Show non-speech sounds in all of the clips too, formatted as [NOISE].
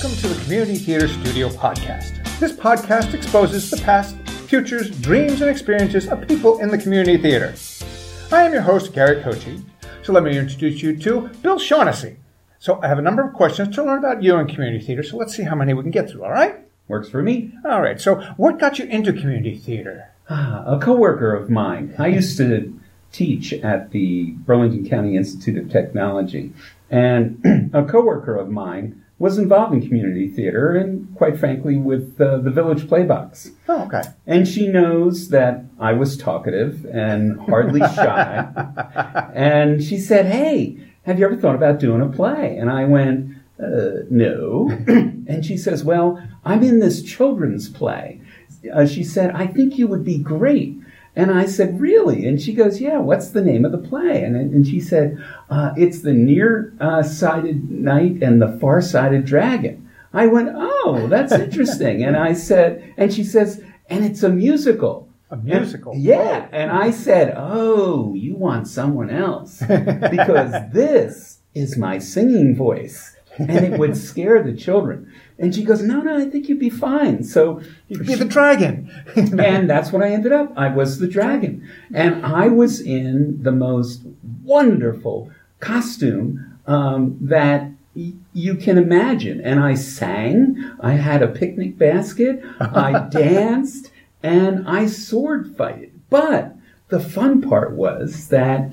Welcome to the Community Theater Studio podcast. This podcast exposes the past, futures, dreams, and experiences of people in the community theater. I am your host, Gary Kochi. So let me introduce you to Bill Shaughnessy. So I have a number of questions to learn about you and community theater, so let's see how many we can get through, all right? Works for me. All right, so what got you into community theater? Ah, a coworker of mine. I used to teach at the Burlington County Institute of Technology, and [CLEARS THROAT] a coworker of mine was involved in community theater and, quite frankly, with uh, the Village Playbox. Oh, okay. And she knows that I was talkative and hardly shy. [LAUGHS] and she said, Hey, have you ever thought about doing a play? And I went, uh, No. [CLEARS THROAT] and she says, Well, I'm in this children's play. Uh, she said, I think you would be great. And I said, Really? And she goes, Yeah, what's the name of the play? And, and she said, uh, It's The Near uh, Sighted Knight and the Far Sighted Dragon. I went, Oh, that's [LAUGHS] interesting. and I said, And she says, And it's a musical. A musical? And, yeah. And I said, Oh, you want someone else. [LAUGHS] Because this is my singing voice. And it would scare the children. And she goes, No, no, I think you'd be fine. So you'd be the dragon. [LAUGHS] and that's what I ended up. I was the dragon. And I was in the most wonderful costume um, that y- you can imagine. And I sang, I had a picnic basket, I [LAUGHS] danced, and I sword fighted. But the fun part was that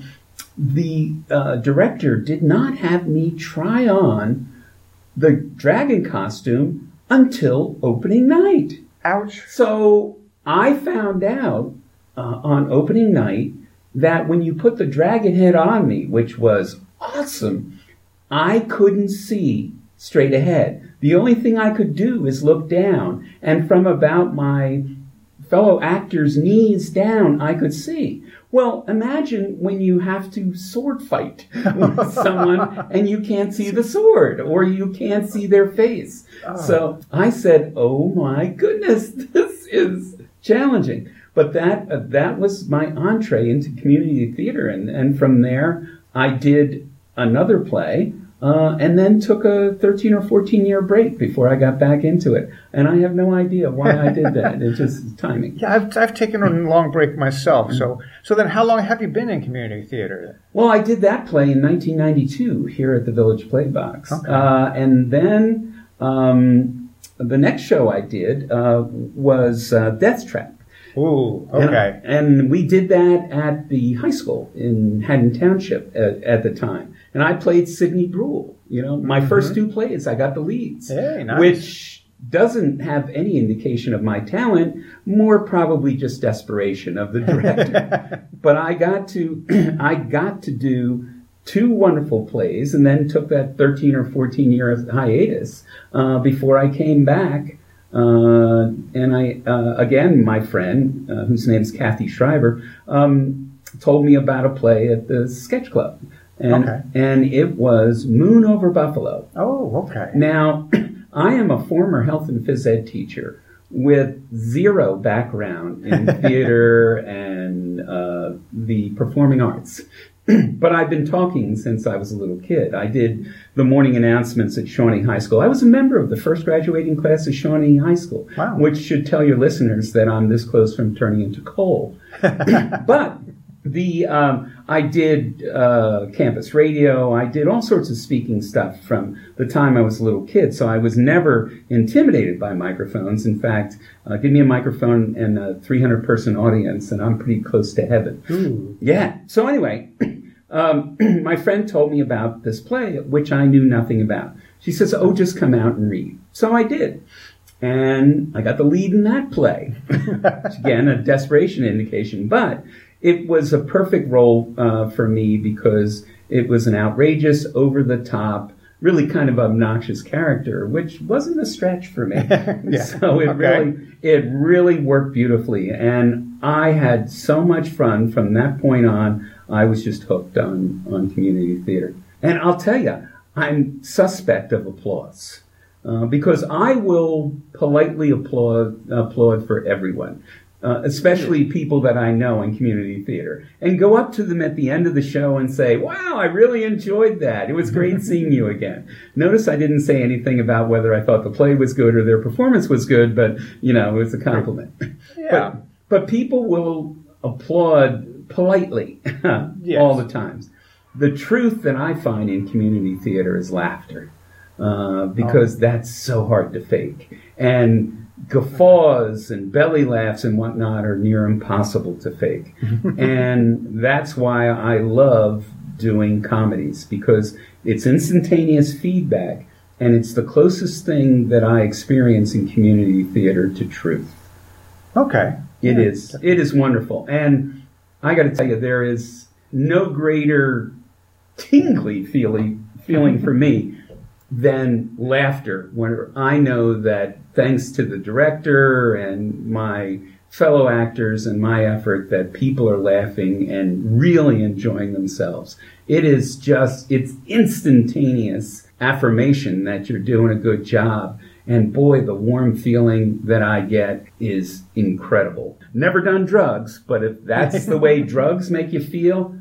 the uh, director did not have me try on the dragon costume until opening night. Ouch. So I found out uh, on opening night that when you put the dragon head on me, which was awesome, I couldn't see straight ahead. The only thing I could do is look down, and from about my fellow actor's knees down, I could see. Well, imagine when you have to sword fight with [LAUGHS] someone and you can't see the sword or you can't see their face. Oh. So I said, "Oh my goodness, [LAUGHS] this is challenging." But that uh, that was my entree into community theater, and and from there I did another play uh, and then took a 13 or 14 year break before I got back into it. And I have no idea why I did that. [LAUGHS] It's just timing. Yeah, I've, I've taken a long break myself. So, so then how long have you been in community theater? Well, I did that play in 1992 here at the Village Playbox. Okay. Uh, and then um, the next show I did uh, was uh, Death Trap. Ooh, okay. And, and, we did that at the high school in Haddon Township at, at the time and I played Sidney Bruhl. You know, my mm-hmm. first two plays, I got the leads, hey, nice. which doesn't have any indication of my talent, more probably just desperation of the director. [LAUGHS] but I got to, [CLEARS THROAT] I got to do two wonderful plays, and then took that 13 or 14 year hiatus uh, before I came back. Uh, and I, uh, again, my friend, uh, whose name is Kathy Schreiber, um, told me about a play at the Sketch Club. And, okay. and it was Moon Over Buffalo. Oh, okay. Now, [CLEARS THROAT] I am a former health and phys ed teacher with zero background in [LAUGHS] theater and uh, the performing arts. [CLEARS THROAT] but I've been talking since I was a little kid. I did the morning announcements at Shawnee High School. I was a member of the first graduating class of Shawnee High School, wow. which should tell your listeners that I'm this close from turning into coal. [LAUGHS] but the um, I did uh, campus radio. I did all sorts of speaking stuff from the time I was a little kid. So I was never intimidated by microphones. In fact, uh, give me a microphone and a 300 person audience, and I'm pretty close to heaven. Ooh. Yeah. So anyway, [CLEARS THROAT] um, [CLEARS THROAT] my friend told me about this play, which I knew nothing about. She says, "Oh, just come out and read." So I did. And I got the lead in that play. [LAUGHS] again, a desperation indication. But it was a perfect role uh, for me because it was an outrageous, over the top, really kind of obnoxious character, which wasn't a stretch for me. [LAUGHS] yeah. [LAUGHS] So it okay. really it really worked beautifully, and I had so much fun from that point on. I was just hooked on on community theater, and I'll tell you, I'm suspect of applause. Uh, because I will politely applaud applaud for everyone. uh, especially people that I know in community theater, and go up to them at the end of the show and say, Wow, I really enjoyed that. It was great [LAUGHS] seeing you again. Notice I didn't say anything about whether I thought the play was good or their performance was good, but, you know, it was a compliment. Yeah. But, but people will applaud politely [LAUGHS] Yes. all the times. The truth that I find in community theater is laughter, uh, because that's so hard to fake. And guffaws and belly laughs and whatnot are near impossible to fake. [LAUGHS] and that's why I love doing comedies, because it's instantaneous feedback, and it's the closest thing that I experience in community theater to truth. Okay. It Yeah. is. It is wonderful. And I got to tell you, there is no greater tingly feeling feeling for me than laughter when I know that thanks to the director and my fellow actors and my effort that people are laughing and really enjoying themselves. It is just it's instantaneous affirmation that you're doing a good job. And boy, the warm feeling that I get is incredible. Never done drugs, but if that's the way [LAUGHS] drugs make you feel,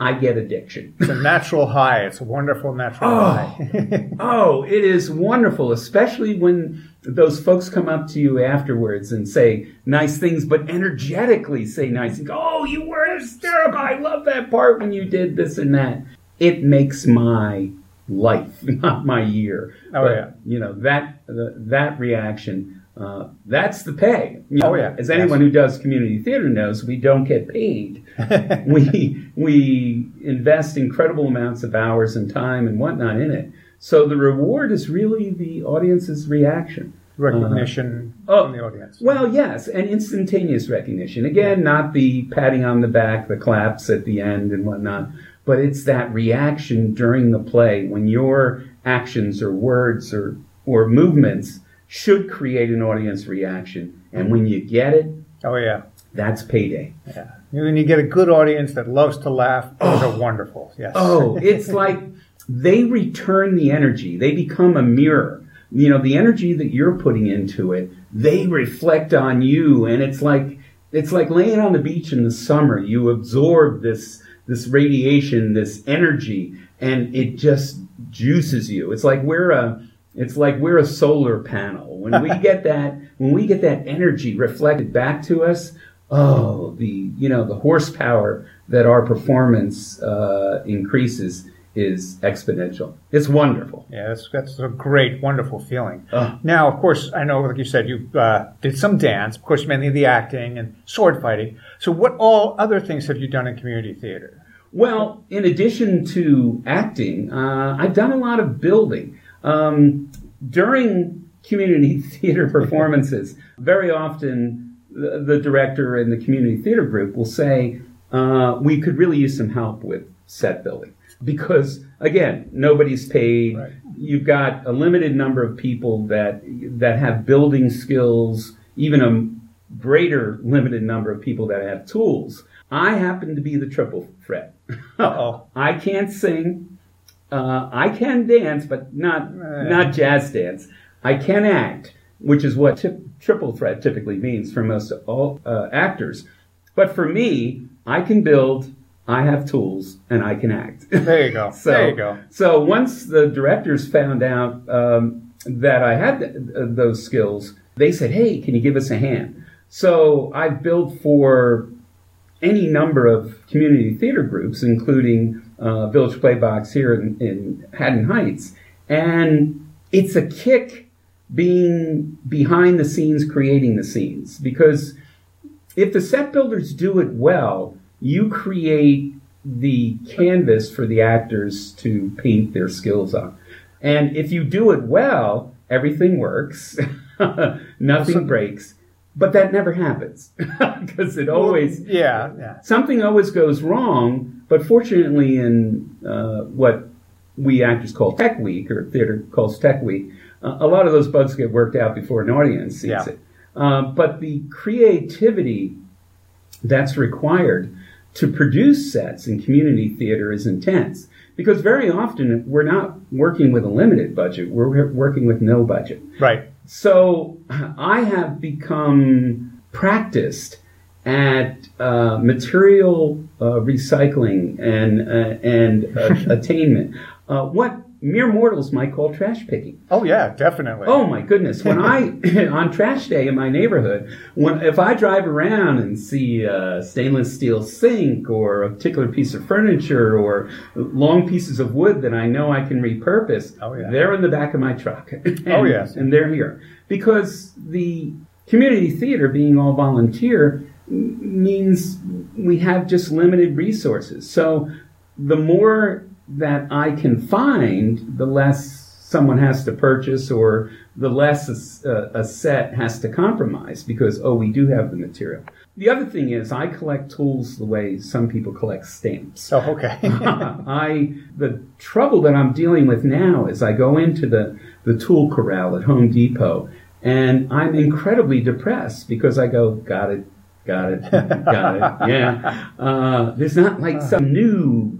I get addiction. It's a natural high. It's a wonderful natural Oh. high. [LAUGHS] Oh, it is wonderful, especially when those folks come up to you afterwards and say nice things, but energetically say nice things. Oh, you were hysterical. I love that part when you did this and that. It makes my life, [LAUGHS] not my year. Oh, But, yeah. You know, that, uh, that reaction, uh, that's the pay. You know, Oh, yeah. As anyone who does community theater knows, we don't get paid. [LAUGHS] we we invest incredible amounts of hours and time and whatnot in it. So the reward is really the audience's reaction. Recognition Oh, from the audience. Well, yes, and instantaneous recognition. Again, not the patting on the back, the claps at the end and whatnot, but it's that reaction during the play when your actions or words or or movements should create an audience reaction. And when you get it, Oh yeah. that's payday. Yeah. When you get a good audience that loves to laugh, those are wonderful. Yes. Oh, it's [LAUGHS] like they return the energy. They become a mirror. You know, the energy that you're putting into it, they reflect on you and it's like it's like laying on the beach in the summer. You absorb this this radiation, this energy and it just juices you. It's like we're a it's like we're a solar panel. When we [LAUGHS] get that when we get that energy reflected back to us, oh, the you know the horsepower that our performance uh, increases is exponential. It's wonderful. Yeah, that's that's a great, wonderful feeling. Oh. Now, of course, I know, like you said, you uh, did some dance. Of course, mainly the acting and sword fighting. So, what all other things have you done in community theater? Well, in addition to acting, uh, I've done a lot of building. Um, during community [LAUGHS] theater performances, very often the, the director and the community theater group will say, uh, we could really use some help with set building. Because, again, nobody's paid. Right. You've got a limited number of people that, that have building skills, even a greater limited number of people that have tools. I happen to be the triple threat. [LAUGHS] Uh-oh. I can't sing. Uh, I can dance, but not Eh. not jazz dance. I can act, which is what tip, triple threat typically means for most all uh, actors. But for me, I can build. I have tools, and I can act. [LAUGHS] There you go. So, there you go. So once the directors found out um, that I had th- uh, those skills, they said, "Hey, can you give us a hand?" So I built for any number of community theater groups, including uh, Village Playbox here in, in Haddon Heights, and it's a kick being behind the scenes, creating the scenes, because if the set builders do it well, you create the canvas for the actors to paint their skills on. And if you do it well, everything works, [LAUGHS] nothing breaks. But that never happens [LAUGHS] because it always Yeah, yeah. something always goes wrong. But fortunately, in uh, what we actors call Tech Week or theater calls Tech Week, uh, a lot of those bugs get worked out before an audience sees Yeah. it. Uh, but the creativity that's required to produce sets in community theater is intense because very often we're not working with a limited budget; we're working with no budget. Right. So I have become practiced at uh, material uh, recycling and uh, and uh, [LAUGHS] attainment. Uh, what mere mortals might call trash picking. Oh yeah, definitely. Oh my goodness! When I [LAUGHS] on trash day in my neighborhood, when if I drive around and see a stainless steel sink or a particular piece of furniture or long pieces of wood that I know I can repurpose, Oh, yeah. they're in the back of my truck. [LAUGHS] And- Oh, yes. and they're here because the community theater being all volunteer means we have just limited resources. So the more that I can find, the less someone has to purchase or the less a, a set has to compromise because, oh, we do have the material. The other thing is I collect tools the way some people collect stamps. Oh, okay. [LAUGHS] I the trouble that I'm dealing with now is I go into the the tool corral at Home Depot and I'm incredibly depressed because I go got it, got it, got it. [LAUGHS] Yeah, uh, there's not like some new,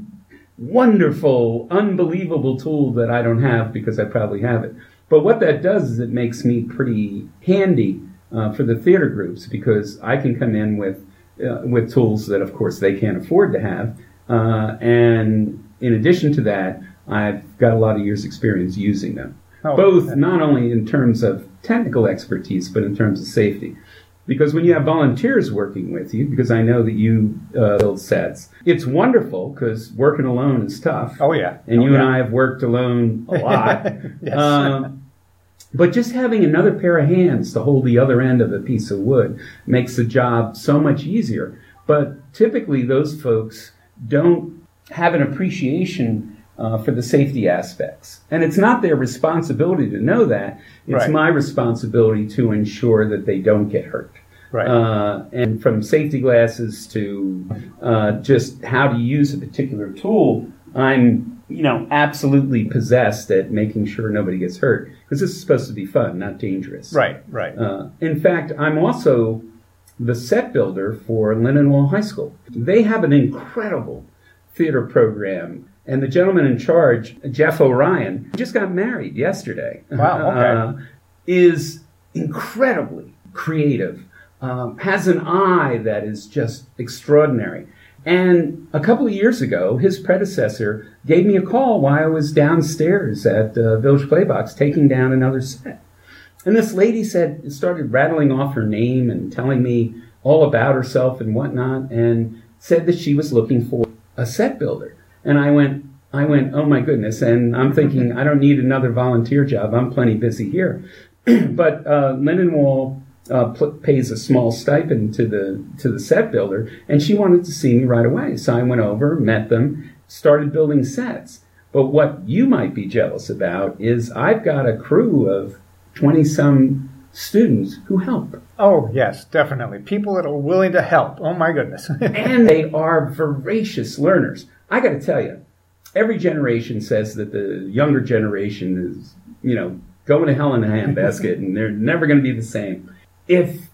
wonderful, unbelievable tool that I don't have because I probably have it. But what that does is it makes me pretty handy uh, for the theater groups because I can come in with uh, with tools that, of course, they can't afford to have. Uh, and in addition to that, I've got a lot of years' experience using them, Oh, both okay. not only in terms of technical expertise, but in terms of safety. Because when you have volunteers working with you, because I know that you uh, build sets, it's wonderful because working alone is tough. Oh yeah. And Oh, you and. I have worked alone a [LAUGHS] lot. Yes. um, but just having another pair of hands to hold the other end of a piece of wood makes the job so much easier. But typically, those folks don't have an appreciation uh, for the safety aspects. And it's not their responsibility to know that. It's Right. my responsibility to ensure that they don't get hurt. Right. Uh, and from safety glasses to uh, just how to use a particular tool, I'm, you know, absolutely possessed at making sure nobody gets hurt because this is supposed to be fun, not dangerous. right. Right. Uh, in fact, I'm also the set builder for Lindenwold High School. They have an incredible theater program. And the gentleman in charge, Jeff Orion, just got married yesterday. Wow, okay. Uh, is incredibly creative, um, has an eye that is just extraordinary. And a couple of years ago, his predecessor gave me a call while I was downstairs at uh, Village Playbox taking down another set. And this lady said, started rattling off her name and telling me all about herself and whatnot, and said that she was looking for a set builder. And I went, I went, oh my goodness. And I'm thinking, I don't need another volunteer job. I'm plenty busy here. [CLEARS THROAT] but uh, Lindenwold uh, pl- pays a small stipend to the to the set builder, and she wanted to see me right away. So I went over, met them, started building sets. But what you might be jealous about is I've got a crew of twenty some students who help, oh yes, definitely. People that are willing to help. Oh my goodness. [LAUGHS] and they are voracious learners. I got to tell you, every generation says that the younger generation is, you know, going to hell in a handbasket, and they're never going to be the same. If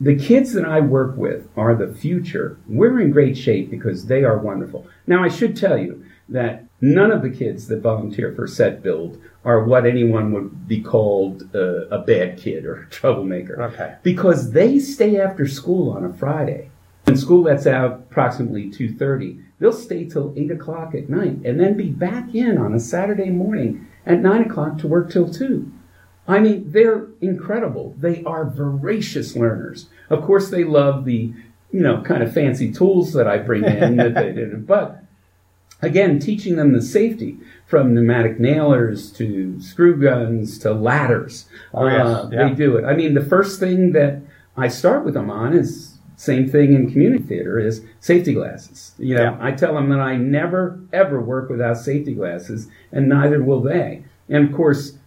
the kids that I work with are the future, we're in great shape because they are wonderful. Now, I should tell you that none of the kids that volunteer for set build are what anyone would be called uh, a bad kid or a troublemaker. Okay. Because they stay after school on a Friday. And school lets out approximately 2.30, they'll stay till 8 o'clock at night and then be back in on a Saturday morning at 9 o'clock to work till 2. I mean, they're incredible. They are voracious learners. Of course, they love the, you know, kind of fancy tools that I bring in [LAUGHS] that they did. But again, teaching them the safety from pneumatic nailers to screw guns to ladders. Oh, yes. Uh, Yeah. They do it. I mean, the first thing that I start with them on is same thing in community theater is safety glasses. You know, Yeah. I tell them that I never ever work without safety glasses, and neither will they. And of course,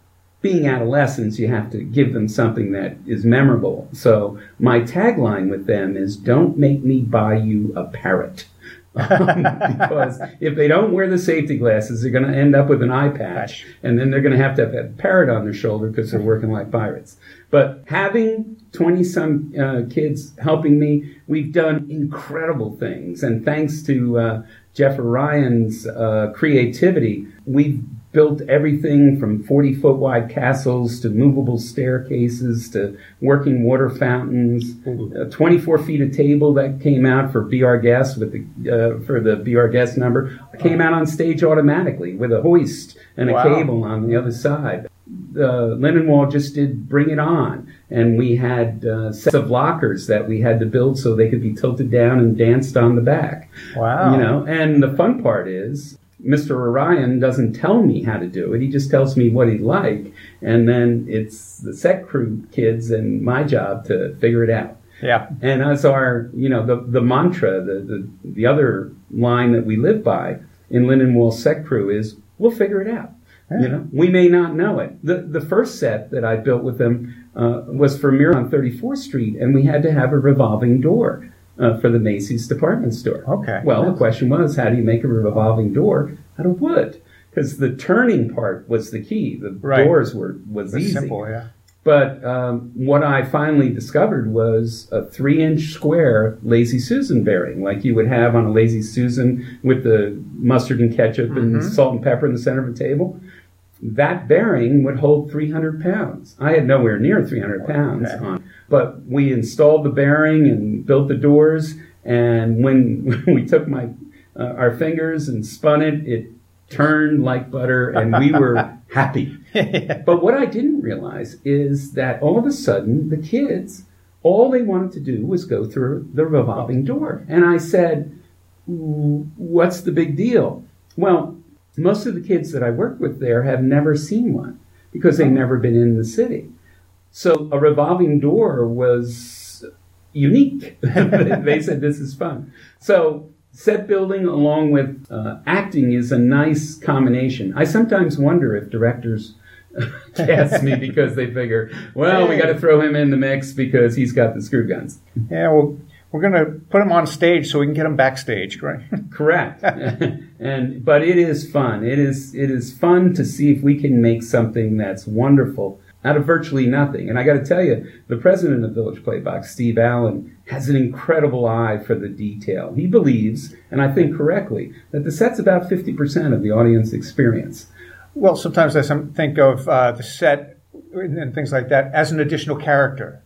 being adolescents, you have to give them something that is memorable. So my tagline with them is "Don't make me buy you a parrot." [LAUGHS] because if they don't wear the safety glasses, they're going to end up with an eye patch, and then they're going to have to have a parrot on their shoulder because they're working like pirates. But having 20 some uh, kids helping me, we've done incredible things. And thanks to uh, Jeff Orion's uh, creativity, we've built everything from 40 foot wide castles to movable staircases to working water fountains. Uh, 24 feet of table that came out for Be Our Guest with the uh, for the Our Guest number came out on stage automatically with a hoist and a Wow. cable on the other side. The Lindenwold just did Bring It On, and we had uh, sets of lockers that we had to build so they could be tilted down and danced on the back. Wow. You know, and the fun part is Mr. Orion doesn't tell me how to do it. He just tells me what he'd like, and then it's the set crew kids and my job to figure it out. Yeah. And as our, you know, the, the mantra, the, the, the other line that we live by in Lindenwold Set Crew is, we'll figure it out. You know, we may not know it. The, the first set that I built with them uh, was for Miracle on 34th Street, and we had to have a revolving door uh, for the Macy's department store. Okay. Well, the question was, how do you make a revolving door out of wood? Because the turning part was the key. The Right. doors were was easy. simple, yeah. But um, what I finally discovered was a three inch square Lazy Susan bearing, like you would have on a Lazy Susan with the mustard and ketchup and salt and pepper in the center of a table. That bearing would hold 300 pounds. I had nowhere near 300 pounds Okay. on, but we installed the bearing and built the doors. And when [LAUGHS] we took my uh, our fingers and spun it, it turned like butter, and we were [LAUGHS] happy. But what I didn't realize is that all of a sudden the kids, all they wanted to do was go through the revolving door. And I said, What's the big deal? Well, most of the kids that I work with there have never seen one because they've never been in the city. So a revolving door was unique. [LAUGHS] they said this is fun. So set building along with uh, acting is a nice combination. I sometimes wonder if directors [LAUGHS] cast me because they figure, well, we got to throw him in the mix because he's got the screw guns. Yeah, well, we're going to put him on stage so we can get him backstage, right? [LAUGHS] Correct. and but it is fun. It is it is fun to see if we can make something that's wonderful out of virtually nothing. And I got to tell you, the president of Village Playbox, Steve Allen, has an incredible eye for the detail. He believes, and I think correctly, that the set's about 50% of the audience experience. well, sometimes I think of uh, the set and things like that as an additional character.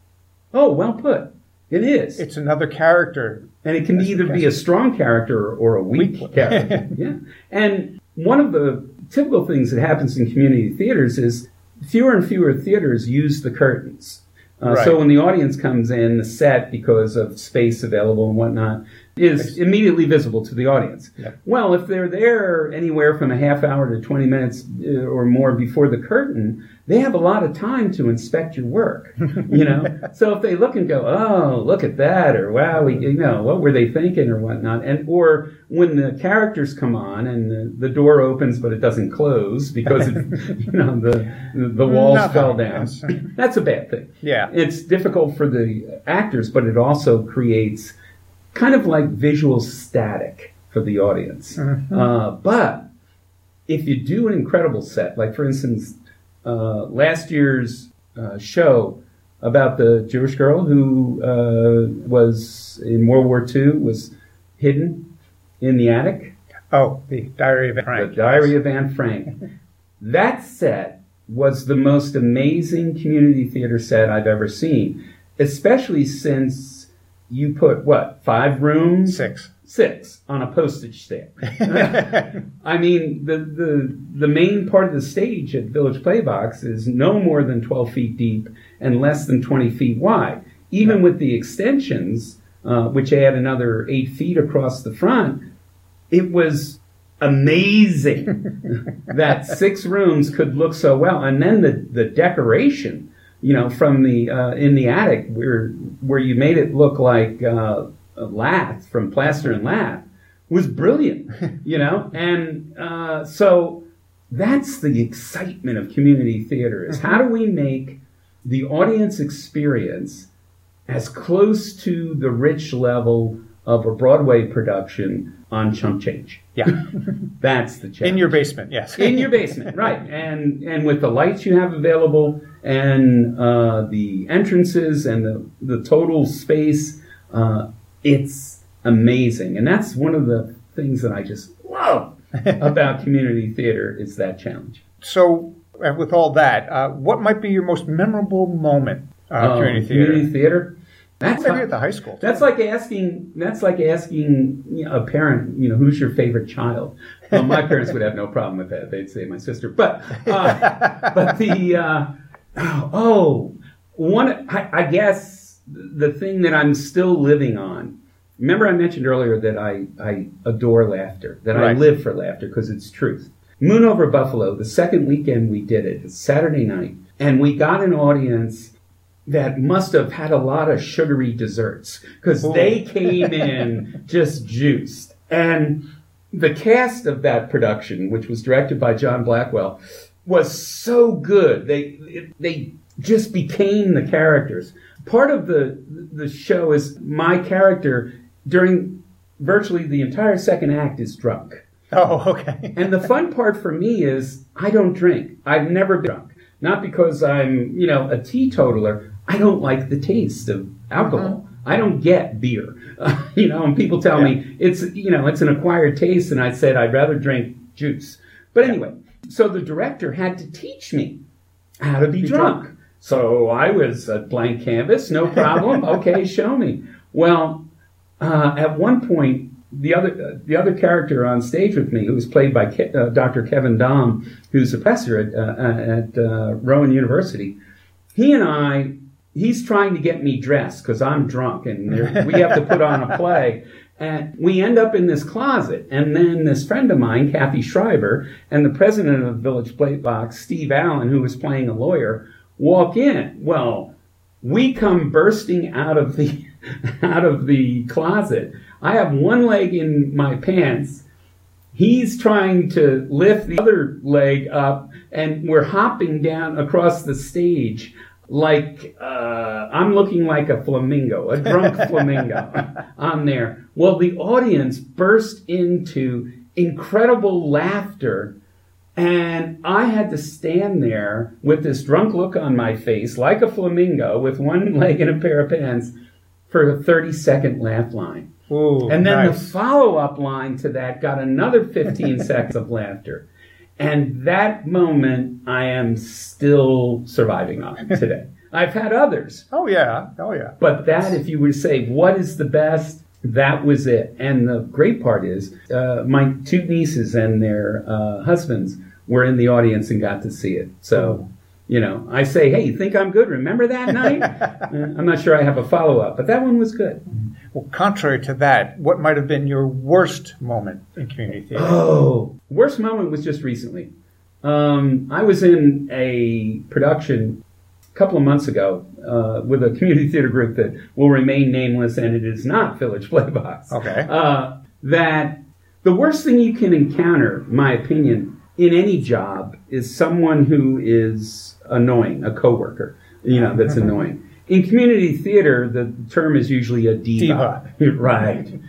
Oh, well put. It is. It's another character. And it can either be a strong character or a weak Weak. character. [LAUGHS] yeah. And one of the typical things that happens in community theaters is fewer and fewer theaters use the curtains. Uh, Right. So when the audience comes in, the set, because of space available and whatnot, is immediately visible to the audience. Yeah. Well, if they're there anywhere from a half hour to 20 minutes uh, or more before the curtain, they have a lot of time to inspect your work, [LAUGHS] you know? so if they look and go, oh, look at that, or wow, we, you know, what were they thinking or whatnot? And, or when the characters come on and the, the door opens, but it doesn't close because, it, [LAUGHS] you know, the, the walls Nothing, fell down. yes. That's a bad thing. Yeah. It's difficult for the actors, but it also creates kind of like visual static for the audience. Uh, but if you do an incredible set, like for instance, uh, last year's uh, show about the Jewish girl who uh, was in World War II was hidden in the attic, Oh, the Diary of Anne Frank. the Diary of Anne Frank. [LAUGHS] that set was the most amazing community theater set I've ever seen, especially since you put what five rooms, Six. six on a postage stamp. [LAUGHS] I mean, the, the the main part of the stage at Village Playbox is no more than 12 feet deep and less than 20 feet wide. Even with the extensions, uh, which add another eight feet across the front, it was amazing [LAUGHS] that six rooms could look so well. And then the, the decoration, you know, from the uh, in the attic where where you made it look like uh, lath from plaster and lath was brilliant, [LAUGHS] you know. And uh, so that's the excitement of community theater is how do we make the audience experience as close to the rich level of a Broadway production on chump change. Yeah. [LAUGHS] That's the challenge. In your basement, yes. in your basement, right? And and with the lights you have available and uh, the entrances and the the total space, uh, it's amazing. And that's one of the things that I just love [LAUGHS] about community theater is that challenge. So, uh, with all that, uh, what might be your most memorable moment uh, Um, community theater? Community theater. That's Maybe like, at the high school. that's like asking. That's like asking you know, a parent. You know, who's your favorite child? Well, my parents would have no problem with that. They'd say my sister. But uh, [LAUGHS] but the [GASPS] oh one. I, I guess the thing that I'm still living on. Remember, I mentioned earlier that I I adore laughter. That I live for laughter because it's truth. Moon over Buffalo. The second weekend we did it. It's Saturday night, and we got an audience that must have had a lot of sugary desserts because they came in [LAUGHS] just juiced. And the cast of that production, which was directed by John Blackwell, was so good. They it, they just became the characters. Part of the the show is my character during virtually the entire second act is drunk. oh, okay. [LAUGHS] And the fun part for me is I don't drink. I've never been drunk. Not because I'm, you know, a teetotaler. I don't like the taste of alcohol. Mm-hmm. I don't get beer. [LAUGHS] you know, and people tell me it's, you know, it's an acquired taste. And I said I'd rather drink juice. But anyway, so the director had to teach me how to be, Be drunk. drunk. So I was a blank canvas, no [LAUGHS] problem. okay, show me. Well, uh, at one point, the other uh, the other character on stage with me, who was played by Ke- uh, Dr. Kevin Dom, who's a professor at uh, at uh, Rowan University, he and I, he's trying to get me dressed because I'm drunk and we have to put on a play. [LAUGHS] And we end up in this closet. And then this friend of mine, Kathy Schreiber, and the president of Village Playbox, Steve Allen, who was playing a lawyer, walk in. Well, we come bursting out of the [LAUGHS] out of the closet. I have one leg in my pants. He's trying to lift the other leg up, and we're hopping down across the stage like uh, I'm looking like a flamingo, a drunk [LAUGHS] flamingo. I'm there. Well, the audience burst into incredible laughter and I had to stand there with this drunk look on my face, like a flamingo, with one [LAUGHS] leg in a pair of pants, for a 30 second laugh line. Ooh, And then nice. the follow up line to that got another 15 [LAUGHS] seconds of laughter. And that moment I am still surviving on [LAUGHS] today. I've had others, Oh yeah. Oh yeah. but that, if you were to say, what is the best? That was it. And the great part is, uh, my two nieces and their uh, husbands were in the audience and got to see it. So, you know, I say, hey, you think I'm good? Remember that night? [LAUGHS] Uh, I'm not sure I have a follow up, but that one was good. Well, contrary to that, what might have been your worst moment in community theater? Oh, worst moment was just recently. Um, I was in a production a couple of months ago uh, with a community [LAUGHS] theater group that will remain nameless, and it is not Village Playbox. Okay. Uh, that the worst thing you can encounter, my opinion, in any job is someone who is annoying, a coworker, you know, that's annoying. In community theater, the term is usually a diva. [LAUGHS] right.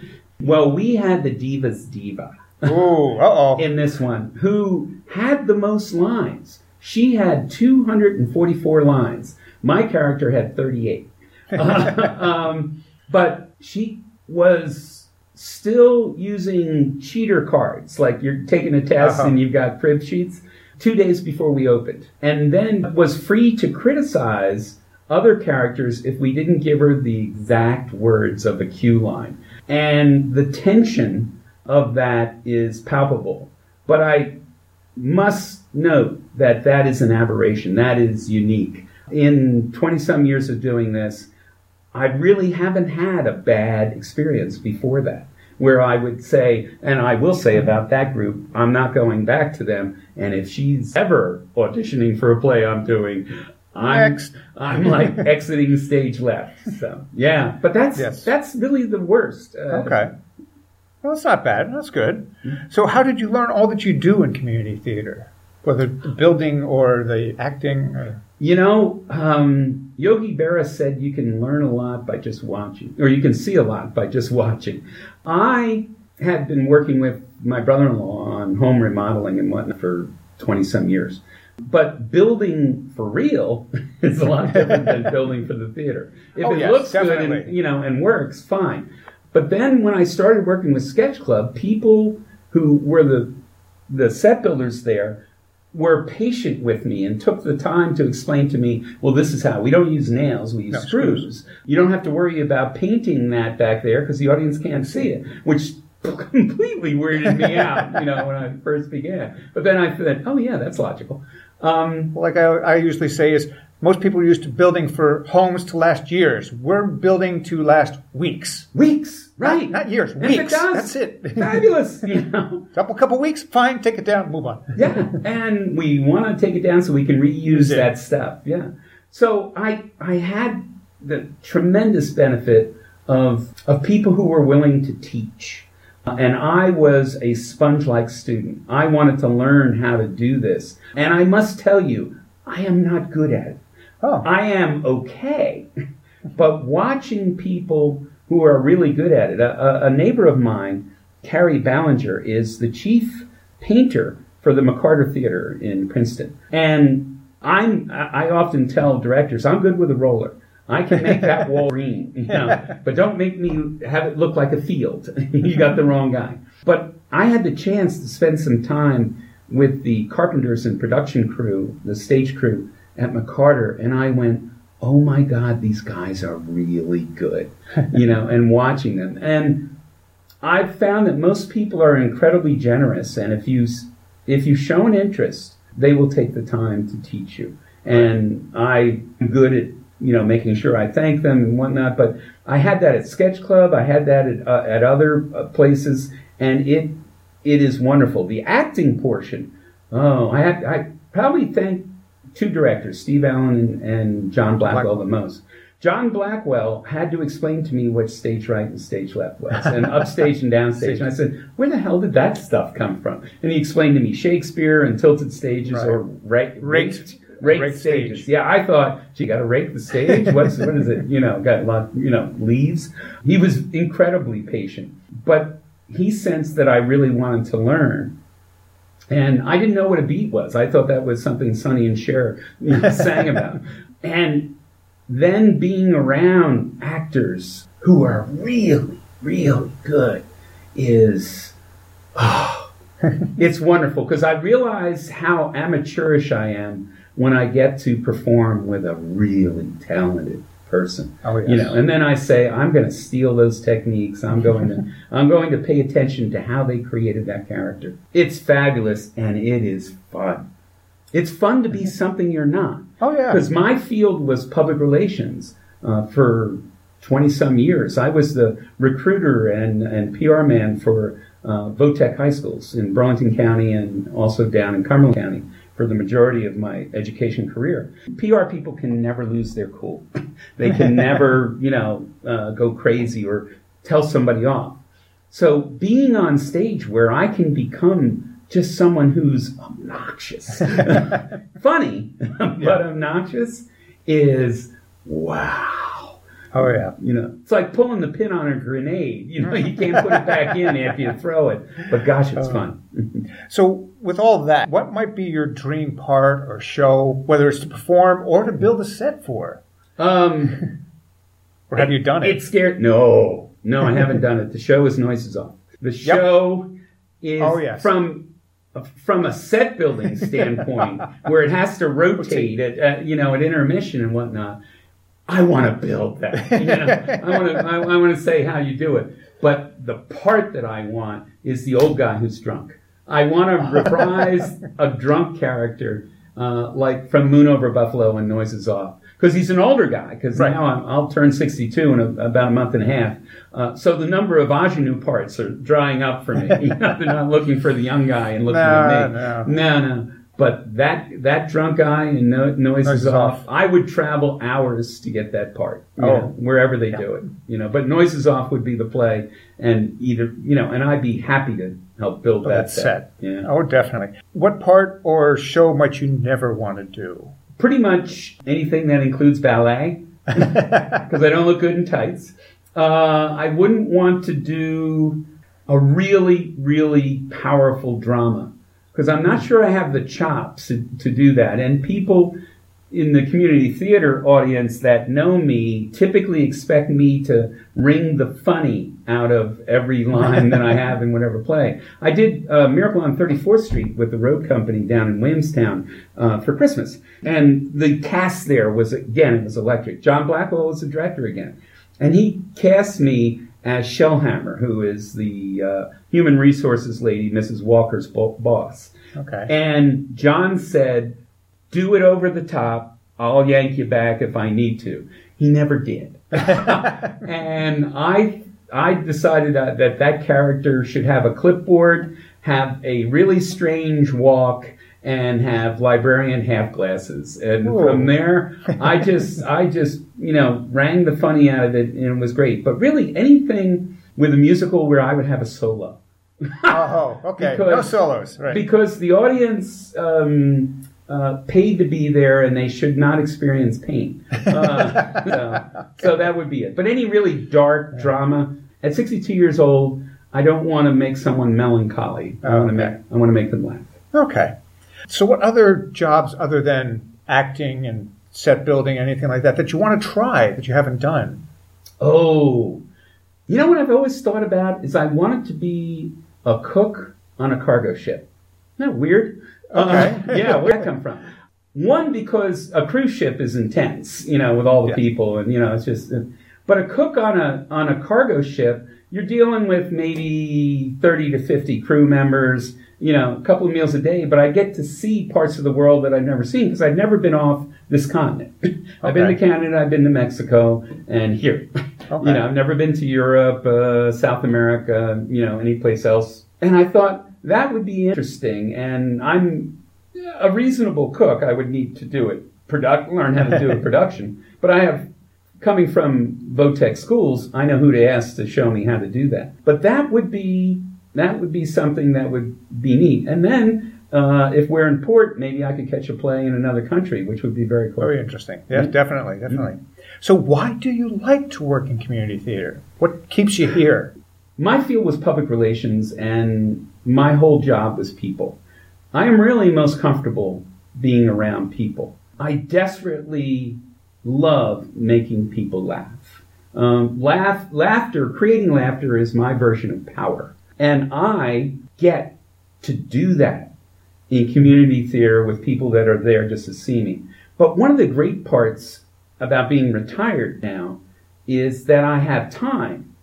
Well, we had the diva's diva Ooh. Uh oh. [LAUGHS] in this one who had the most lines. She had 244 lines. My character had 38. [LAUGHS] um, but she was still using cheater cards, like you're taking a test Uh-huh. and you've got crib sheets, two days before we opened. And then was free to criticize other characters if we didn't give her the exact words of the cue line. And the tension of that is palpable. But I must note that that is an aberration. That is unique. In 20 some years of doing this, I really haven't had a bad experience before that. Where I would say, and I will say about that group, I'm not going back to them. And if she's ever auditioning for a play I'm doing, I'm, Next. [LAUGHS] I'm like exiting stage left. So yeah, but that's Yes. that's really the worst. Uh, Okay. Well, that's not bad. That's good. So, how did you learn all that you do in community theater, whether the building or the acting? Or... You know, um, Yogi Berra said you can learn a lot by just watching, or you can see a lot by just watching. I had been working with my brother-in-law on home remodeling and whatnot for 20 some years. But building for real [LAUGHS] is a lot different than building for the theater. If Oh, it yes, looks good and, you know, and works, fine. But then when I started working with Sketch Club, people who were the the set builders there were patient with me and took the time to explain to me, well, this is how we don't use nails, we use No, screws. screws. You don't have to worry about painting that back there because the audience can't see it, which [LAUGHS] completely weirded me out, you know, when I first began. But then I thought, oh yeah, that's logical. Um, Like I, I usually say is most people are used to building for homes to last years. We're building to last weeks. weeks, right? Not years, And if it weeks. does, That's it. [LAUGHS] Fabulous, you [LAUGHS] know. Couple couple weeks, fine, take it down, move on. [LAUGHS] yeah, and we want to take it down so we can reuse that stuff. Yeah. So I I had the tremendous benefit of of people who were willing to teach. And I was a sponge-like student. I wanted to learn how to do this. And I must tell you, I am not good at it. Oh, I am okay, [LAUGHS] but watching people who are really good at it. A, a- neighbor of mine, Carrie Ballinger, is the chief painter for the McCarter Theater in Princeton, and I'm. I often tell directors, I'm good with a roller. I can make that [LAUGHS] wall green, you know, but don't make me have it look like a field. [LAUGHS] you got the wrong guy. But I had the chance to spend some time with the carpenters and production crew, the stage crew at McCarter, and I went, "Oh my God, these guys are really good," you know, and watching them. And I've found that most people are incredibly generous, and if you if you show an interest, they will take the time to teach you. And I'm good at you know making sure I thank them and whatnot. But I had that at Sketch Club, I had that at, uh, at other uh, places, and it it is wonderful. The acting portion, oh, I had I probably thank two directors, Steve Allen and, and John Blackwell, the most. John Blackwell had to explain to me what stage right and stage left was, and upstage and [LAUGHS] downstage. And I said, "Where the hell did that stuff come from?" And he explained to me Shakespeare and tilted stages Right. or ra- Raked- raked raked stages. stage. Yeah, I thought, she got to rake the stage? What's what is it? You know, got a lot, you know, leaves." He was incredibly patient, but he sensed that I really wanted to learn. And I didn't know what a beat was. I thought that was something Sonny and Cher [LAUGHS] sang about. And then being around actors who are really, really good is, oh, [SIGHS] it's wonderful because I realize how amateurish I am when I get to perform with a really talented person. Oh, yes. You know, and then I say I'm going to steal those techniques. I'm going to [LAUGHS] I'm going to pay attention to how they created that character. It's fabulous and it is fun. It's fun to be something you're not. oh yeah. Because my field was public relations uh, for 20 some years. I was the recruiter and, and PR man for uh, Votech high schools in Burlington County and also down in Cumberland County for the majority of my education career. PR people can never lose their cool. [LAUGHS] they can never, [LAUGHS] you know, uh, go crazy or tell somebody off. So being on stage where I can become just someone who's obnoxious, [LAUGHS] funny, but obnoxious is wow. Oh yeah. You know, it's like pulling the pin on a grenade. You know, you can't put it back in after you throw it. But gosh, it's fun. [LAUGHS] So with all that, what might be your dream part or show, whether it's to perform or to build a set for? Um, Or have you done it? It scared. No, no, I haven't done it. The show is noises off. The show is Oh, yes. from from a set building standpoint, [LAUGHS] where it has to rotate at uh, you know at intermission and whatnot. I want to build that. [LAUGHS] You know, I want to I, I want to say how you do it. But the part that I want is the old guy who's drunk. I want to reprise [LAUGHS] a drunk character uh, like from Moon Over Buffalo and Noises Off because he's an older guy. Because Right. now I'm, I'll turn 62 in a, about a month and a half. Uh, so the number of ingenue parts are drying up for me. You [LAUGHS] know, they're not looking for the young guy and looking at me. No, no, no. But that that drunk guy and no, noises, Noises off, Off. I would travel hours to get that part. Oh. know, wherever they do it, you know. But noises off would be the play, and either you know, and I'd be happy to help build that, that set. Yeah. Oh, definitely. What part or show might you never want to do? pretty much anything that includes ballet [LAUGHS] because I don't look good in tights. Uh, I wouldn't want to do a really, really powerful drama because I'm not sure I have the chops to, to do that. And people in the community theater audience that know me typically expect me to wring the funny out of every line that I have in whatever play. I did uh, Miracle on 34th Street with the Road Company down in Williamstown uh, for Christmas. And the cast there was, again, it was electric. John Blackwell was the director again. And he cast me as Shellhammer, who is the uh, human resources lady, Mrs. Walker's bo- boss. Okay. And John said, do it over the top. I'll yank you back if I need to. He never did. [LAUGHS] and I, I decided that, that that character should have a clipboard, have a really strange walk, and have librarian half glasses. And Ooh. from there, I just, I just, you know, rang the funny out of it and it was great. But really anything with a musical where I would have a solo. oh, okay. no Because- solos. Right. Because the audience um, uh, paid to be there and they should not experience pain. Uh, [LAUGHS] so, so that would be it. But any really dark drama, at 62 years old, I don't want to make someone melancholy. I want to Okay. make I want to make them laugh. Okay. So, what other jobs other than acting and set building, anything like that, that you want to try that you haven't done? Oh, you know what I've always thought about is I wanted to be a cook on a cargo ship. Isn't that weird? Okay. Uh, [LAUGHS] yeah, where'd that come from? One, because a cruise ship is intense, you know, with all the Yeah. people, and you know, it's just. But a cook on a on a cargo ship, you're dealing with maybe thirty to fifty crew members, you know, a couple of meals a day. But I get to see parts of the world that I've never seen because I've never been off this continent. [LAUGHS] I've been to Canada, I've been to Mexico, and here. [LAUGHS] Okay. You know, I've never been to Europe, uh, South America, you know, any place else. And I thought that would be interesting. And I'm a reasonable cook. I would need to do it, product, learn how to do a [LAUGHS] production. But I have, coming from Votech schools, I know who to ask to show me how to do that. But that would be that would be something that would be neat. And then uh, if we're in port, maybe I could catch a play in another country, which would be very cool. Very interesting. Yes, definitely, definitely. So, why do you like to work in community theater? What keeps you here? my field was public relations and my whole job was people. I am really most comfortable being around people. I desperately love making people laugh. Um, laugh, laughter, creating laughter is my version of power. And I get to do that in community theater with people that are there just to see me. But one of the great parts about being retired now is that I have time.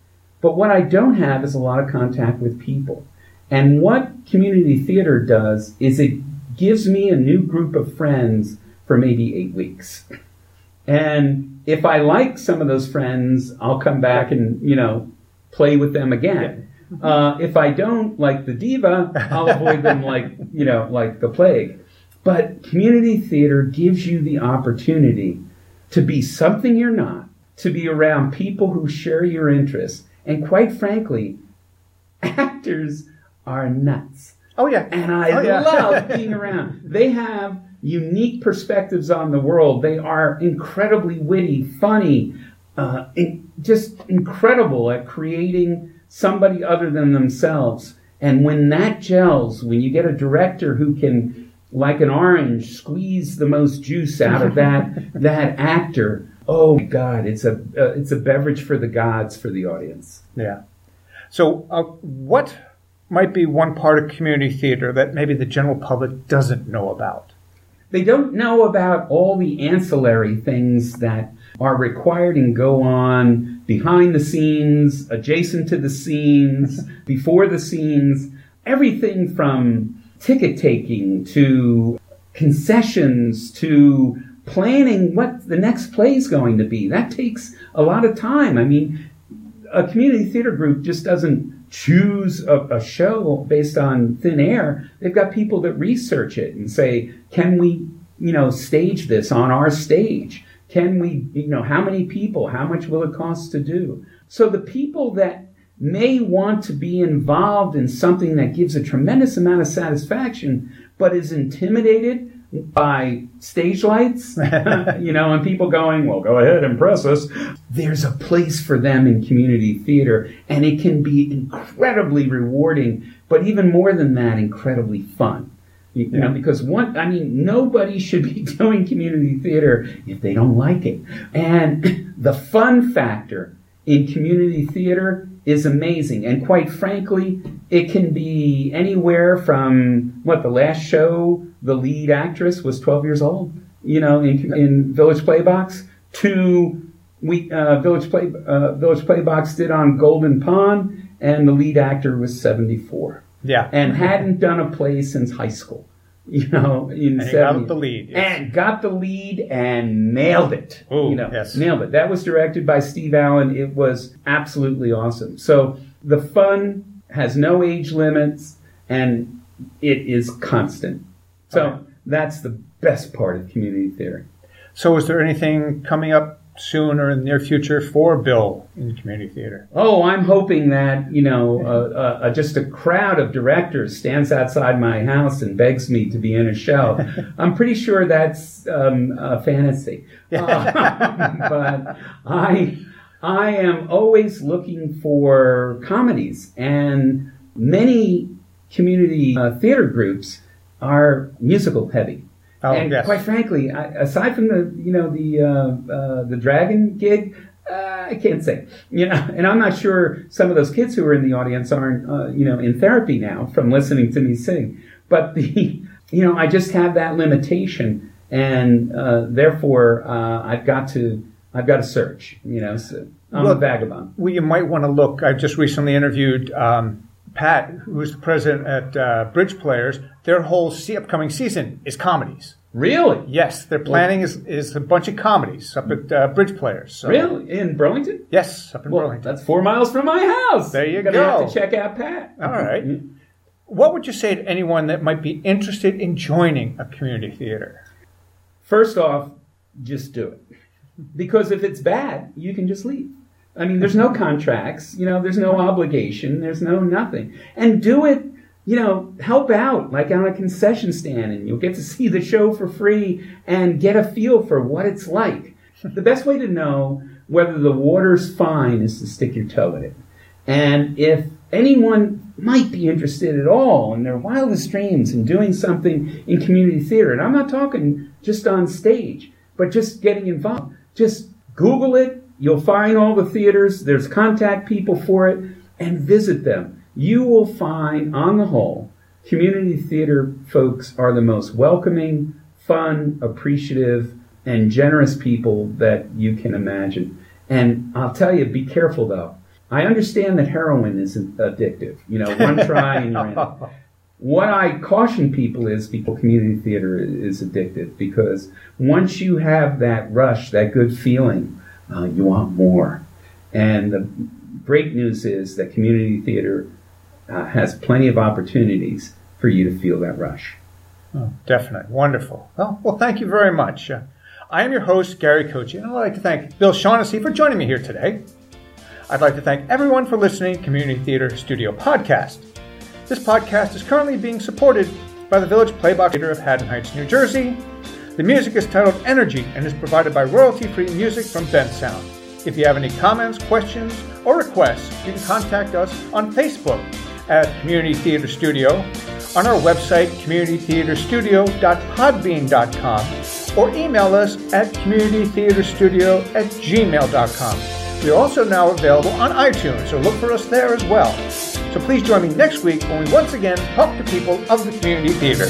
But what I don't have is a lot of contact with people. And what community theater does is it gives me a new group of friends for maybe eight weeks. And if I like some of those friends, I'll come back and, you know, play with them again. Uh, if I don't like the diva, I'll avoid them [LAUGHS] like, you know, like the plague. But community theater gives you the opportunity to be something you're not, to be around people who share your interests. And quite frankly, actors are nuts. Oh yeah, And I Oh, yeah. love [LAUGHS] being around. They have unique perspectives on the world. They are incredibly witty, funny, uh, in, just incredible at creating somebody other than themselves. And when that gels, when you get a director who can, like an orange, squeeze the most juice out of that [LAUGHS] that actor, oh my God, it's a uh, it's a beverage for the gods for the audience. Yeah. So, uh, what might be one part of community theater that maybe the general public doesn't know about? They don't know about all the ancillary things that are required and go on behind the scenes, adjacent to the scenes, [LAUGHS] before the scenes. Everything from ticket taking to concessions to planning what the next play is going to be. That takes a lot of time. I mean, a community theater group just doesn't choose a, a show based on thin air. They've got people that research it and say, can we, you know, stage this on our stage? Can we, you know, how many people? How much will it cost to do? So the people that may want to be involved in something that gives a tremendous amount of satisfaction, but is intimidated by stage lights, [LAUGHS] you know, and people going, well, go ahead, impress us. There's a place for them in community theater, and it can be incredibly rewarding, but even more than that, incredibly fun. You know, because one, I mean, nobody should be [LAUGHS] doing community theater if they don't like it. And [CLEARS THROAT] the fun factor in community theater is amazing. And quite frankly, it can be anywhere from what the last show, the lead actress was 12 years old, you know, in, in Village Playbox, to we uh, Village Play uh, Village Playbox did on Golden Pond, and the lead actor was 74. Yeah. And hadn't done a play since high school. You know, in And got the lead, yes. And got the lead and nailed it. Ooh, you know, yes. nailed it. That was directed by Steve Allen. It was absolutely awesome. So the fun has no age limits and it is constant. So Okay. that's the best part of community theater. So, is there anything coming up soon or in the near future for Bill in community theater? Oh, I'm hoping that you know, uh, uh, uh, just a crowd of directors stands outside my house and begs me to be in a show. [LAUGHS] I'm pretty sure that's um, a fantasy, Um, [LAUGHS] but I, I am always looking for comedies, and many community uh, theater groups are musical heavy. Oh, and yes. quite frankly, I, aside from the you know the uh, uh, the dragon gig, uh, I can't say you know, [LAUGHS] and I'm not sure some of those kids who are in the audience aren't uh, you know in therapy now from listening to me sing. But the [LAUGHS] you know I just have that limitation, and uh, therefore uh, I've got to I've got to search. You know, so I'm Well- a vagabond. Well, you might want to look. I just recently interviewed um, Pat, who is the president at uh, Bridge Players. Their whole se- upcoming season is comedies. Really, Yes, their planning is, is a bunch of comedies up at uh, Bridge Players. So, really in Burlington. Yes, up in Well, Burlington. that's four miles from my house. There you Gonna go. Have to check out Pat. All right. What would you say to anyone that might be interested in joining a community theater? First off, just do it. Because if it's bad, you can just leave. I mean, there's no contracts, you know, there's no obligation, there's no nothing. And do it, you know, help out, like on a concession stand, and you'll get to [LAUGHS] see the show for free and get a feel for what it's like. The best way to know whether the water's fine is to stick your toe in it. And if anyone might be interested at all in their wildest dreams in doing something in community theater, and I'm not talking just on stage, but just getting involved, just Google it. You'll find all the theaters. There's contact people for it and visit them. You will find, on the whole, community theater folks are the most welcoming, fun, appreciative, and generous people that you can imagine. And I'll tell you, be careful though. I understand that heroin is addictive. You know, one [LAUGHS] try and you're in. What I caution people is people community theater is addictive because once you have that rush, that good feeling, uh, you want more. And the great news is that community theater uh, has plenty of opportunities for you to feel that rush. Oh, definitely. Wonderful. Well, well, thank you very much. Uh, I am your host, Gary Kochi, and I'd like to thank Bill Shaughnessy for joining me here today. I'd like to thank everyone for listening to Community Theater Studio Podcast. This podcast is currently being supported by the Village Playbox Theater of Haddon Heights, New Jersey. The music is titled Energy and is provided by royalty-free music from Bensound. If you have any comments, questions, or requests, you can contact us on Facebook at Community Theater Studio, on our website, communitytheaterstudio.podbean.com, or email us at communitytheaterstudio at gmail.com. We are also now available on iTunes, so look for us there as well. So please join me next week when we once again talk to people of the community theater.